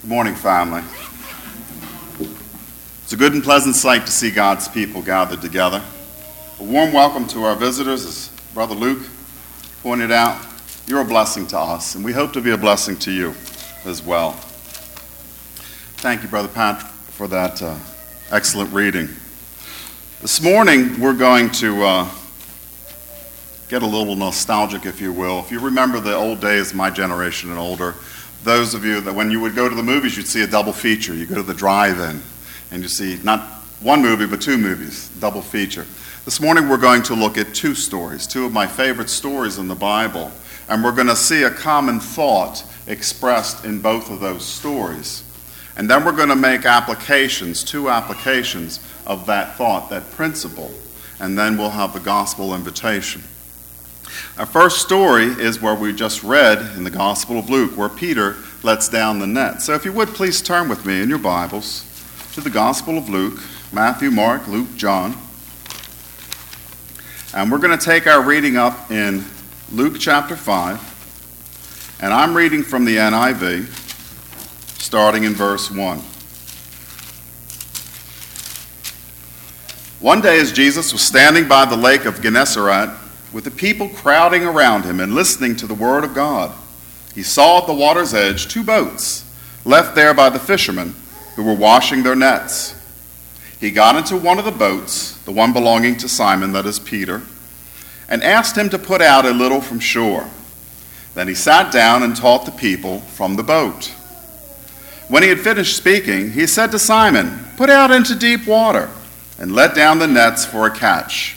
Good morning, family. It's a good and pleasant sight to see God's people gathered together. A warm welcome to our visitors, as Brother Luke pointed out. You're a blessing to us, and we hope to be a blessing to you as well. Thank you, Brother Pat, for that uh, excellent reading. This morning, we're going to uh, get a little nostalgic, if you will. If you remember the old days, my generation and older, those of you that when you would go to the movies, you'd see a double feature. You go to the drive in and you see not one movie, but two movies, double feature. This morning, we're going to look at two stories, two of my favorite stories in the Bible, and we're going to see a common thought expressed in both of those stories. And then we're going to make applications, two applications of that thought, that principle, and then we'll have the gospel invitation. Our first story is where we just read in the Gospel of Luke, where Peter lets down the net. So if you would please turn with me in your Bibles to the Gospel of Luke Matthew, Mark, Luke, John. And we're going to take our reading up in Luke chapter 5. And I'm reading from the NIV, starting in verse 1. One day, as Jesus was standing by the lake of Gennesaret, with the people crowding around him and listening to the word of God, he saw at the water's edge two boats left there by the fishermen who were washing their nets. He got into one of the boats, the one belonging to Simon, that is Peter, and asked him to put out a little from shore. Then he sat down and taught the people from the boat. When he had finished speaking, he said to Simon, Put out into deep water and let down the nets for a catch.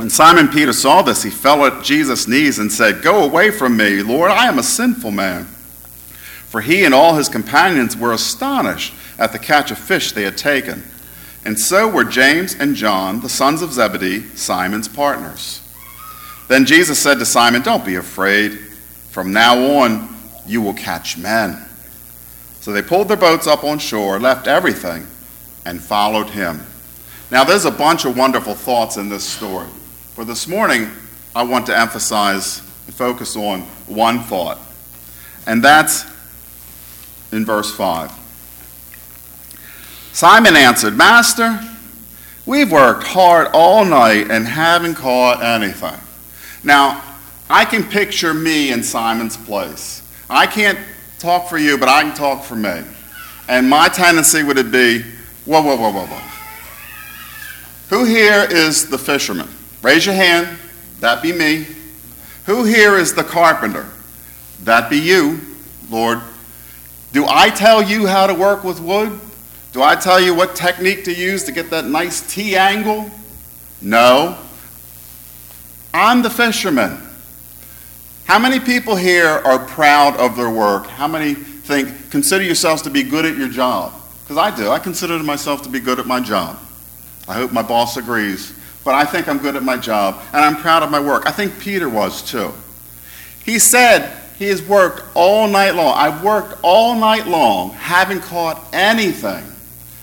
When Simon Peter saw this, he fell at Jesus' knees and said, Go away from me, Lord, I am a sinful man. For he and all his companions were astonished at the catch of fish they had taken. And so were James and John, the sons of Zebedee, Simon's partners. Then Jesus said to Simon, Don't be afraid. From now on, you will catch men. So they pulled their boats up on shore, left everything, and followed him. Now, there's a bunch of wonderful thoughts in this story. For this morning, I want to emphasize and focus on one thought, and that's in verse 5. Simon answered, Master, we've worked hard all night and haven't caught anything. Now, I can picture me in Simon's place. I can't talk for you, but I can talk for me. And my tendency would be, whoa, whoa, whoa, whoa, whoa. Who here is the fisherman? Raise your hand. That be me. Who here is the carpenter? That be you, Lord. Do I tell you how to work with wood? Do I tell you what technique to use to get that nice T angle? No. I'm the fisherman. How many people here are proud of their work? How many think, consider yourselves to be good at your job? Because I do. I consider myself to be good at my job. I hope my boss agrees but I think I'm good at my job and I'm proud of my work. I think Peter was too. He said he has worked all night long. I've worked all night long, haven't caught anything.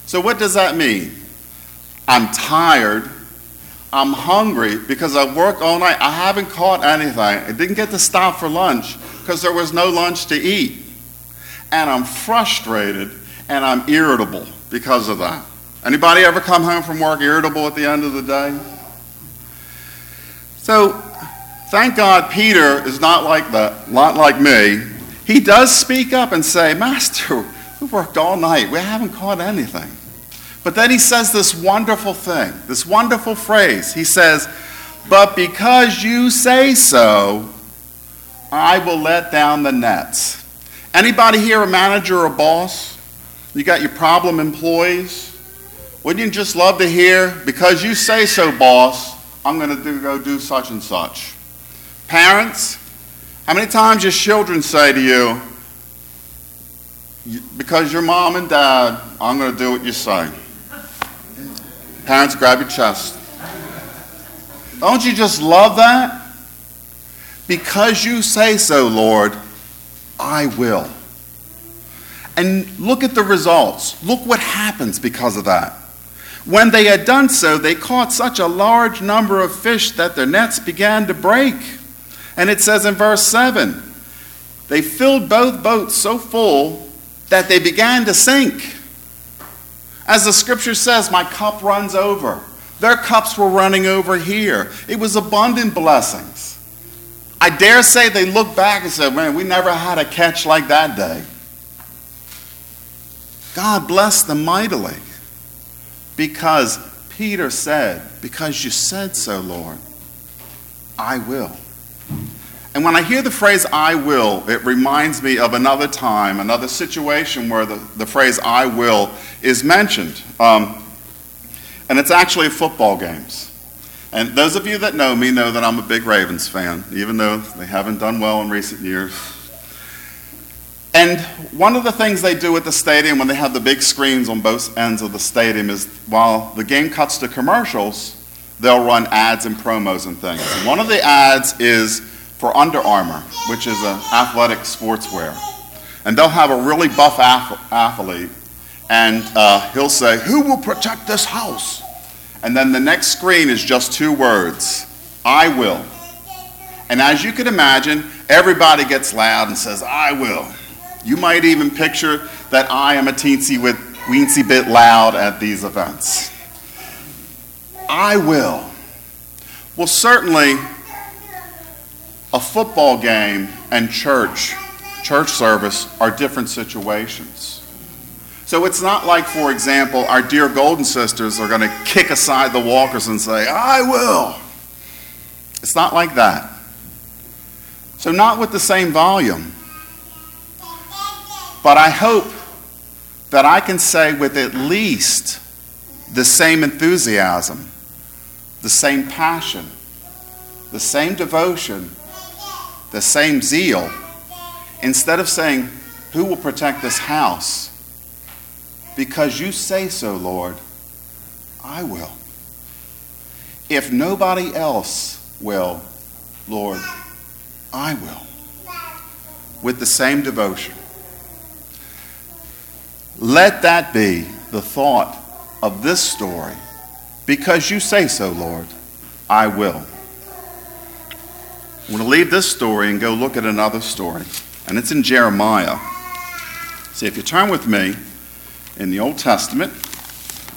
So, what does that mean? I'm tired. I'm hungry because I've worked all night. I haven't caught anything. I didn't get to stop for lunch because there was no lunch to eat. And I'm frustrated and I'm irritable because of that. Anybody ever come home from work irritable at the end of the day? So, thank God Peter is not like that, not like me. He does speak up and say, Master, we worked all night. We haven't caught anything. But then he says this wonderful thing, this wonderful phrase. He says, But because you say so, I will let down the nets. Anybody here a manager or boss? You got your problem employees? Wouldn't you just love to hear, because you say so, boss, I'm going to go do such and such? Parents, how many times your children say to you, because your mom and dad, I'm going to do what you say. Parents, grab your chest. Don't you just love that? Because you say so, Lord, I will. And look at the results. Look what happens because of that. When they had done so, they caught such a large number of fish that their nets began to break. And it says in verse 7 they filled both boats so full that they began to sink. As the scripture says, my cup runs over. Their cups were running over here. It was abundant blessings. I dare say they looked back and said, Man, we never had a catch like that day. God blessed them mightily because Peter said, Because you said so, Lord, I will. And when I hear the phrase I will, it reminds me of another time, another situation where the, the phrase I will is mentioned. Um, and it's actually football games. And those of you that know me know that I'm a big Ravens fan, even though they haven't done well in recent years. And one of the things they do at the stadium when they have the big screens on both ends of the stadium is while the game cuts to commercials, they'll run ads and promos and things. And one of the ads is for Under Armour, which is an athletic sportswear. And they'll have a really buff athlete, and uh, he'll say, Who will protect this house? And then the next screen is just two words I will. And as you can imagine, everybody gets loud and says, I will. You might even picture that I am a teensy with weensy bit loud at these events. I will. Well, certainly, a football game and church, church service, are different situations. So it's not like, for example, our dear Golden Sisters are going to kick aside the walkers and say, I will. It's not like that. So, not with the same volume. But I hope that I can say with at least the same enthusiasm, the same passion, the same devotion the same zeal, instead of saying, Who will protect this house? Because you say so, Lord, I will. If nobody else will, Lord, I will. With the same devotion. Let that be the thought of this story. Because you say so, Lord, I will. I'm going to leave this story and go look at another story, and it's in Jeremiah. See, if you turn with me in the Old Testament,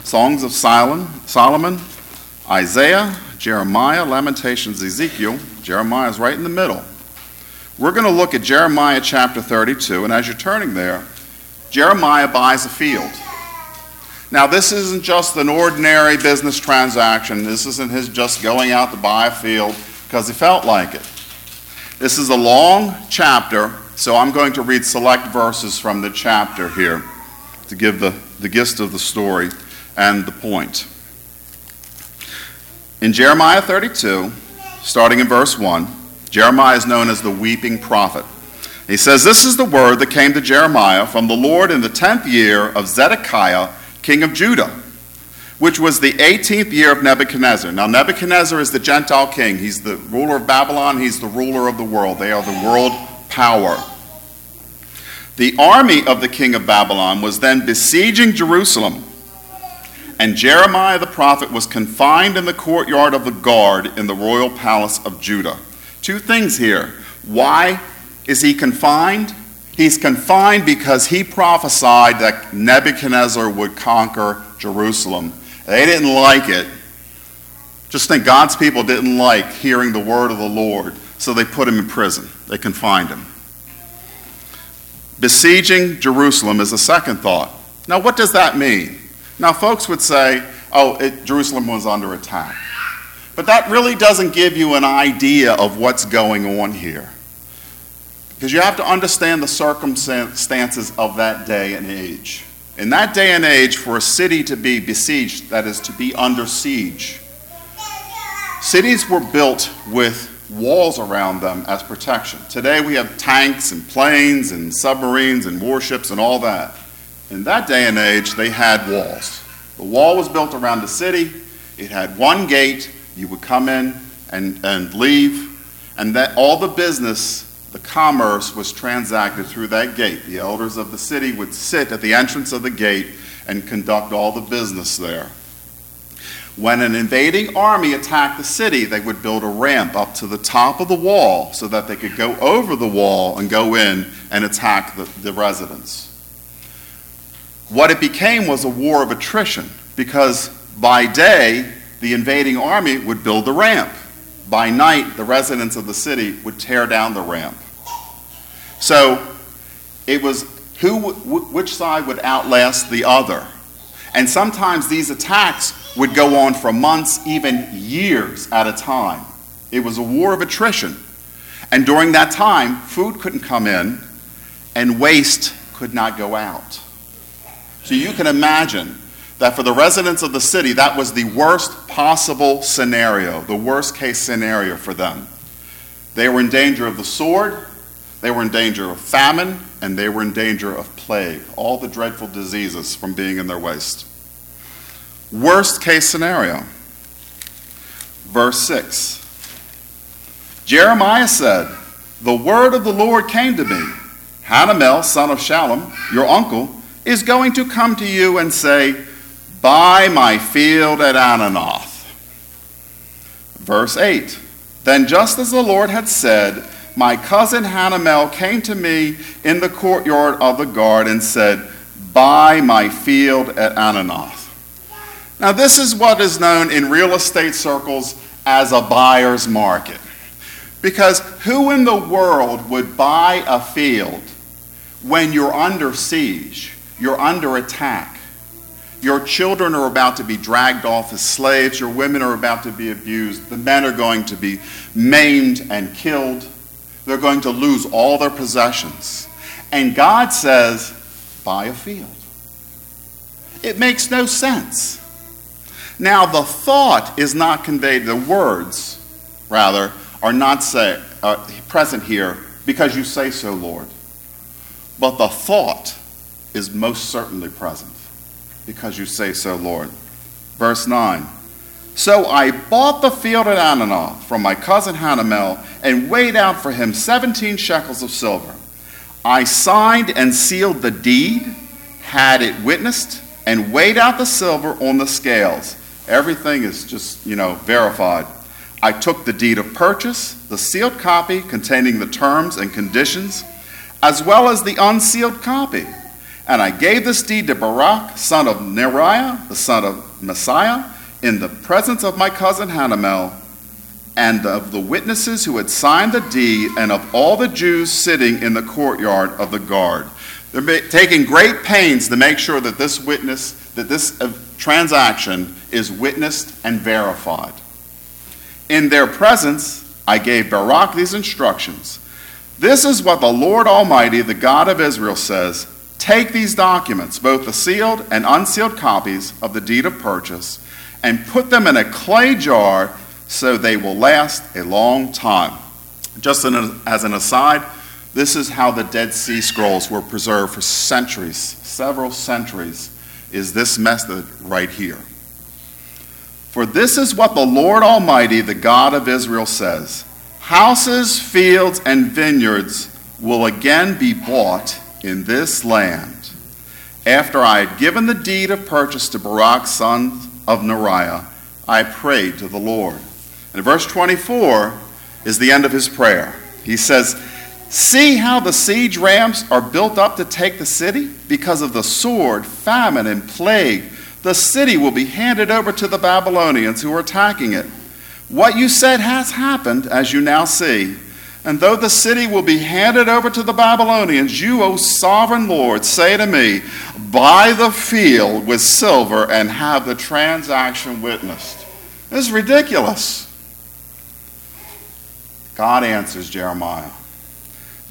Songs of Solomon, Isaiah, Jeremiah, Lamentations, Ezekiel, Jeremiah is right in the middle. We're going to look at Jeremiah chapter 32, and as you're turning there, Jeremiah buys a field. Now, this isn't just an ordinary business transaction. This isn't his just going out to buy a field because he felt like it. This is a long chapter, so I'm going to read select verses from the chapter here to give the, the gist of the story and the point. In Jeremiah 32, starting in verse 1, Jeremiah is known as the weeping prophet. He says, This is the word that came to Jeremiah from the Lord in the tenth year of Zedekiah, king of Judah which was the 18th year of Nebuchadnezzar. Now, Nebuchadnezzar is the Gentile king. He's the ruler of Babylon, he's the ruler of the world. They are the world power. The army of the king of Babylon was then besieging Jerusalem, and Jeremiah the prophet was confined in the courtyard of the guard in the royal palace of Judah. Two things here. Why is he confined? He's confined because he prophesied that Nebuchadnezzar would conquer Jerusalem they didn't like it. Just think God's people didn't like hearing the word of the Lord, so they put him in prison. They confined him. Besieging Jerusalem is a second thought. Now, what does that mean? Now, folks would say, oh, it, Jerusalem was under attack. But that really doesn't give you an idea of what's going on here. Because you have to understand the circumstances of that day and age. In that day and age, for a city to be besieged, that is, to be under siege, cities were built with walls around them as protection. Today we have tanks and planes and submarines and warships and all that. In that day and age, they had walls. The wall was built around the city. It had one gate. You would come in and, and leave, and that all the business, the commerce, was transacted through that gate. The elders of the city would sit at the entrance of the gate and conduct all the business there. When an invading army attacked the city, they would build a ramp up to the top of the wall so that they could go over the wall and go in and attack the, the residents. What it became was a war of attrition because by day, the invading army would build the ramp. By night, the residents of the city would tear down the ramp. So it was who, which side would outlast the other. And sometimes these attacks would go on for months, even years at a time. It was a war of attrition. And during that time, food couldn't come in and waste could not go out. So you can imagine that for the residents of the city, that was the worst possible scenario, the worst case scenario for them. They were in danger of the sword, they were in danger of famine, and they were in danger of plague, all the dreadful diseases from being in their waste. Worst case scenario. Verse 6 Jeremiah said, The word of the Lord came to me. Hanamel, son of Shallum, your uncle, is going to come to you and say, Buy my field at Anathoth. Verse 8 Then, just as the Lord had said, my cousin Hanamel came to me in the courtyard of the guard and said, Buy my field at Anathoth. Now, this is what is known in real estate circles as a buyer's market. Because who in the world would buy a field when you're under siege, you're under attack? Your children are about to be dragged off as slaves, your women are about to be abused, the men are going to be maimed and killed, they're going to lose all their possessions. And God says, buy a field. It makes no sense. Now, the thought is not conveyed, the words, rather, are not say, uh, present here because you say so, Lord. But the thought is most certainly present because you say so, Lord. Verse 9 So I bought the field at Anathoth from my cousin Hanamel and weighed out for him 17 shekels of silver. I signed and sealed the deed, had it witnessed, and weighed out the silver on the scales Everything is just, you know, verified. I took the deed of purchase, the sealed copy containing the terms and conditions, as well as the unsealed copy. And I gave this deed to Barak, son of Neriah, the son of Mahseiah, in the presence of my cousin Hanamel, and of the witnesses who had signed the deed, and of all the Jews sitting in the courtyard of the guard. They're taking great pains to make sure that this witness, that this uh, transaction is witnessed and verified. In their presence, I gave Barak these instructions. This is what the Lord Almighty, the God of Israel, says Take these documents, both the sealed and unsealed copies of the deed of purchase, and put them in a clay jar so they will last a long time. Just as an aside, this is how the Dead Sea Scrolls were preserved for centuries, several centuries is this method right here. For this is what the Lord Almighty, the God of Israel, says Houses, fields, and vineyards will again be bought in this land. After I had given the deed of purchase to Baruch, son of Neriah, I prayed to the Lord. And verse 24 is the end of his prayer. He says, See how the siege ramps are built up to take the city? Because of the sword, famine, and plague, the city will be handed over to the Babylonians who are attacking it. What you said has happened, as you now see. And though the city will be handed over to the Babylonians, you, O sovereign Lord, say to me, Buy the field with silver and have the transaction witnessed. This is ridiculous. God answers Jeremiah.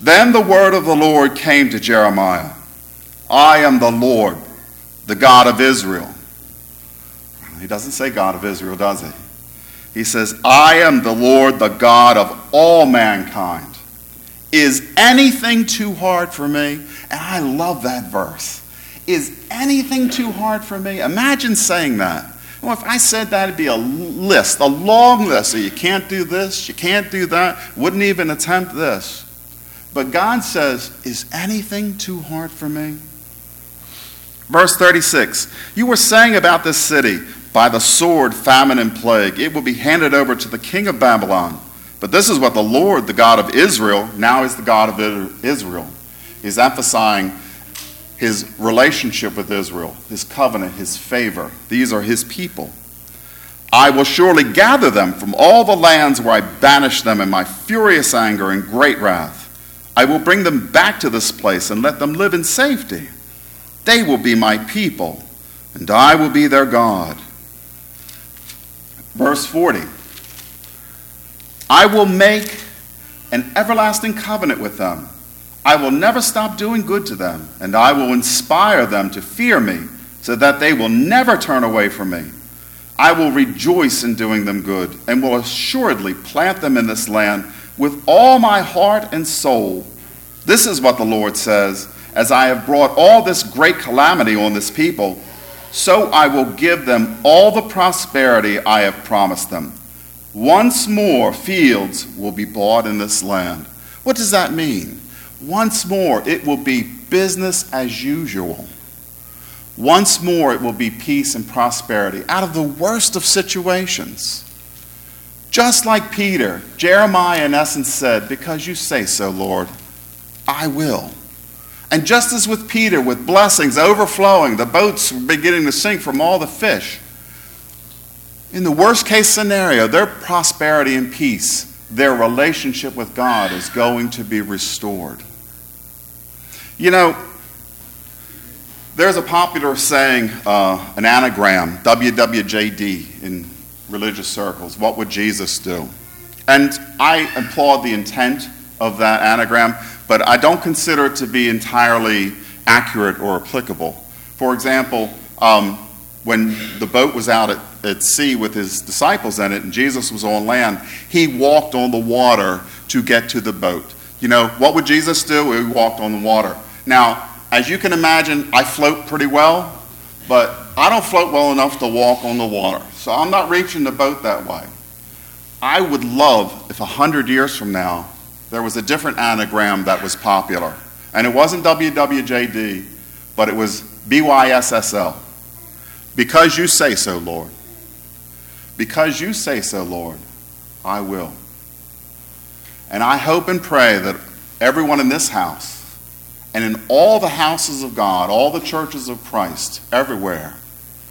Then the word of the Lord came to Jeremiah I am the Lord, the God of Israel. He doesn't say God of Israel, does he? He says, I am the Lord, the God of all mankind. Is anything too hard for me? And I love that verse. Is anything too hard for me? Imagine saying that. Well, if I said that, it'd be a list, a long list. So you can't do this, you can't do that, wouldn't even attempt this. But God says, Is anything too hard for me? Verse 36 You were saying about this city, by the sword, famine, and plague, it will be handed over to the king of Babylon. But this is what the Lord, the God of Israel, now is the God of Israel, is emphasizing his relationship with Israel, his covenant, his favor. These are his people. I will surely gather them from all the lands where I banished them in my furious anger and great wrath. I will bring them back to this place and let them live in safety. They will be my people, and I will be their God. Verse 40 I will make an everlasting covenant with them. I will never stop doing good to them, and I will inspire them to fear me, so that they will never turn away from me. I will rejoice in doing them good, and will assuredly plant them in this land with all my heart and soul. This is what the Lord says As I have brought all this great calamity on this people, so I will give them all the prosperity I have promised them. Once more, fields will be bought in this land. What does that mean? Once more, it will be business as usual. Once more, it will be peace and prosperity out of the worst of situations. Just like Peter, Jeremiah in essence said, Because you say so, Lord, I will. And just as with Peter, with blessings overflowing, the boats were beginning to sink from all the fish, in the worst case scenario, their prosperity and peace, their relationship with God is going to be restored. You know, there's a popular saying, uh, an anagram, WWJD, in religious circles. What would Jesus do? And I applaud the intent of that anagram, but I don't consider it to be entirely accurate or applicable. For example, um, when the boat was out at, at sea with his disciples in it and Jesus was on land, he walked on the water to get to the boat. You know, what would Jesus do? He walked on the water. Now, as you can imagine, I float pretty well, but I don't float well enough to walk on the water. So I'm not reaching the boat that way. I would love if a hundred years from now there was a different anagram that was popular. And it wasn't WWJD, but it was BYSSL. Because you say so, Lord. Because you say so, Lord, I will. And I hope and pray that everyone in this house and in all the houses of God, all the churches of Christ, everywhere,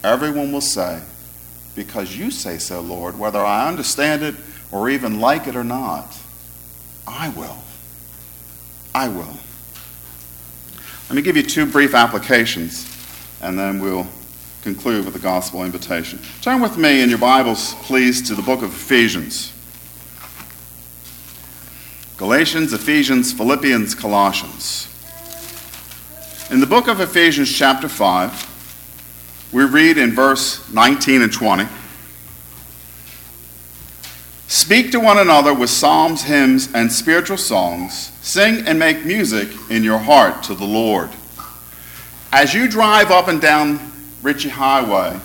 everyone will say, Because you say so, Lord, whether I understand it or even like it or not, I will. I will. Let me give you two brief applications, and then we'll conclude with the gospel invitation. Turn with me in your Bibles, please, to the book of Ephesians. Galatians, Ephesians, Philippians, Colossians. In the book of Ephesians, chapter 5, we read in verse 19 and 20 Speak to one another with psalms, hymns, and spiritual songs. Sing and make music in your heart to the Lord. As you drive up and down Ritchie Highway,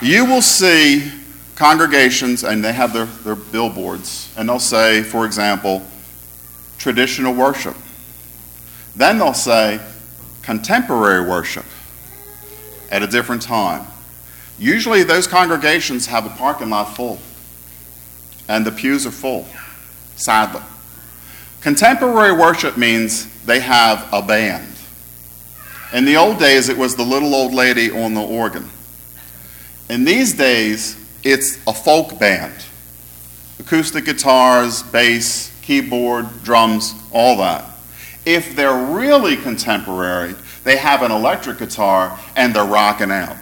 you will see congregations, and they have their, their billboards, and they'll say, for example, traditional worship. Then they'll say, contemporary worship at a different time. Usually, those congregations have a parking lot full, and the pews are full, sadly. Contemporary worship means they have a band. In the old days, it was the little old lady on the organ. In these days, it's a folk band acoustic guitars, bass, keyboard, drums, all that. If they're really contemporary, they have an electric guitar and they're rocking out.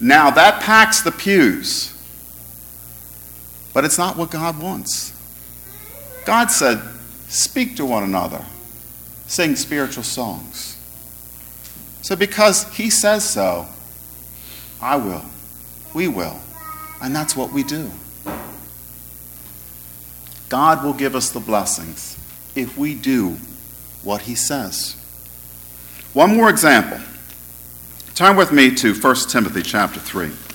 Now that packs the pews, but it's not what God wants. God said, Speak to one another, sing spiritual songs. So, because He says so, I will, we will. And that's what we do. God will give us the blessings if we do what he says. One more example. Turn with me to 1 Timothy chapter 3.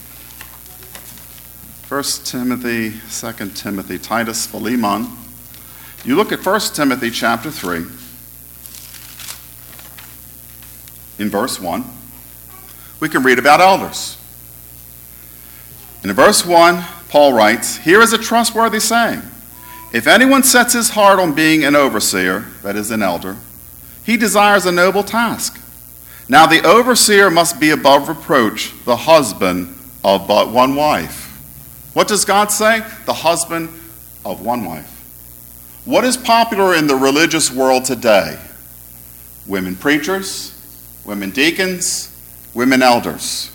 1 Timothy, 2 Timothy, Titus, Philemon. You look at 1 Timothy chapter 3, in verse 1. We can read about elders. In verse 1, Paul writes, Here is a trustworthy saying if anyone sets his heart on being an overseer, that is, an elder, he desires a noble task. Now the overseer must be above reproach, the husband of but one wife. What does God say? The husband of one wife. What is popular in the religious world today? Women preachers, women deacons, women elders.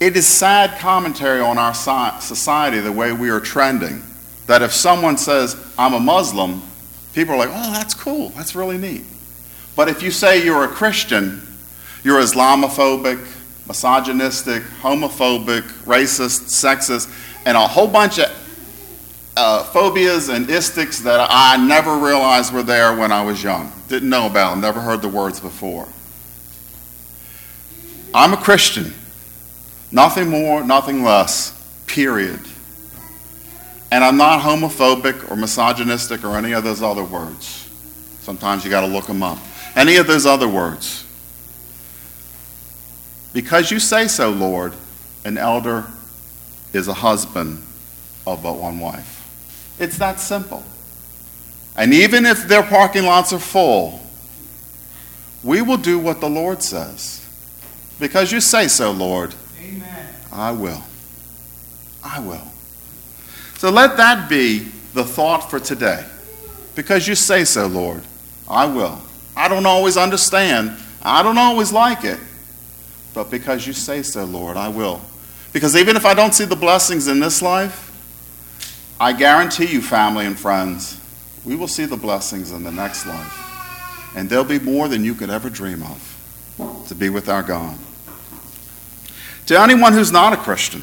It is sad commentary on our society the way we are trending that if someone says, I'm a Muslim, people are like, oh, that's cool, that's really neat. But if you say you're a Christian, you're Islamophobic, misogynistic, homophobic, racist, sexist, and a whole bunch of uh, phobias and istics that I never realized were there when I was young. Didn't know about, never heard the words before. I'm a Christian. Nothing more, nothing less, period. And I'm not homophobic or misogynistic or any of those other words. Sometimes you got to look them up. Any of those other words. Because you say so, Lord, an elder is a husband of but one wife. It's that simple. And even if their parking lots are full, we will do what the Lord says. Because you say so, Lord. Amen. I will. I will. So let that be the thought for today. Because you say so, Lord. I will. I don't always understand. I don't always like it. But because you say so, Lord, I will. Because even if I don't see the blessings in this life, I guarantee you, family and friends, we will see the blessings in the next life. And there'll be more than you could ever dream of to be with our God. To anyone who's not a Christian,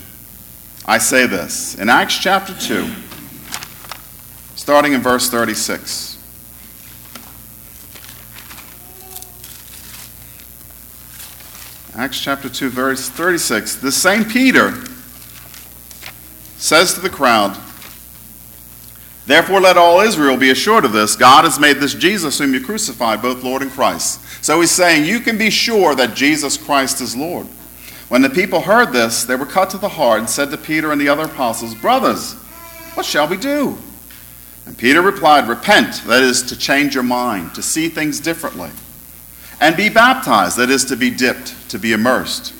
I say this in Acts chapter 2, starting in verse 36. Acts chapter 2, verse 36. The same Peter says to the crowd, Therefore, let all Israel be assured of this God has made this Jesus, whom you crucified, both Lord and Christ. So he's saying, You can be sure that Jesus Christ is Lord. When the people heard this, they were cut to the heart and said to Peter and the other apostles, Brothers, what shall we do? And Peter replied, Repent, that is, to change your mind, to see things differently. And be baptized, that is, to be dipped, to be immersed.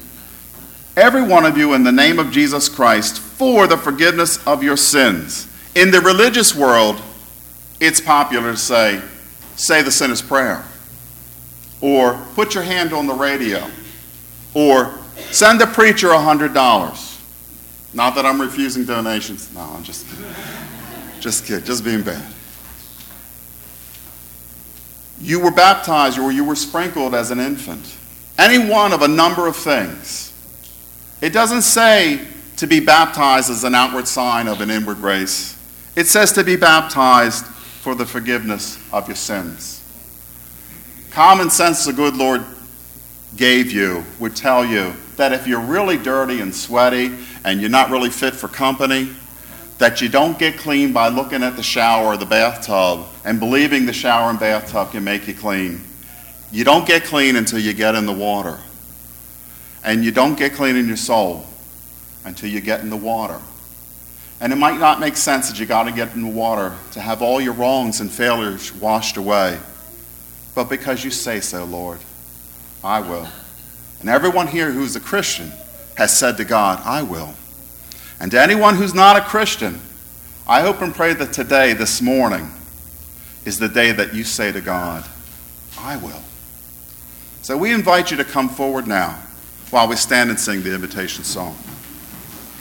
Every one of you in the name of Jesus Christ for the forgiveness of your sins. In the religious world, it's popular to say, Say the sinner's prayer, or put your hand on the radio, or Send the preacher a $100. Not that I'm refusing donations. No, I'm just just kidding, just being bad. You were baptized or you were sprinkled as an infant. Any one of a number of things. It doesn't say to be baptized as an outward sign of an inward grace. It says to be baptized for the forgiveness of your sins. Common sense the good Lord gave you would tell you that if you're really dirty and sweaty and you're not really fit for company, that you don't get clean by looking at the shower or the bathtub and believing the shower and bathtub can make you clean. You don't get clean until you get in the water. And you don't get clean in your soul until you get in the water. And it might not make sense that you got to get in the water to have all your wrongs and failures washed away. But because you say so, Lord, I will. And everyone here who's a Christian has said to God, I will. And to anyone who's not a Christian, I hope and pray that today, this morning, is the day that you say to God, I will. So we invite you to come forward now while we stand and sing the invitation song.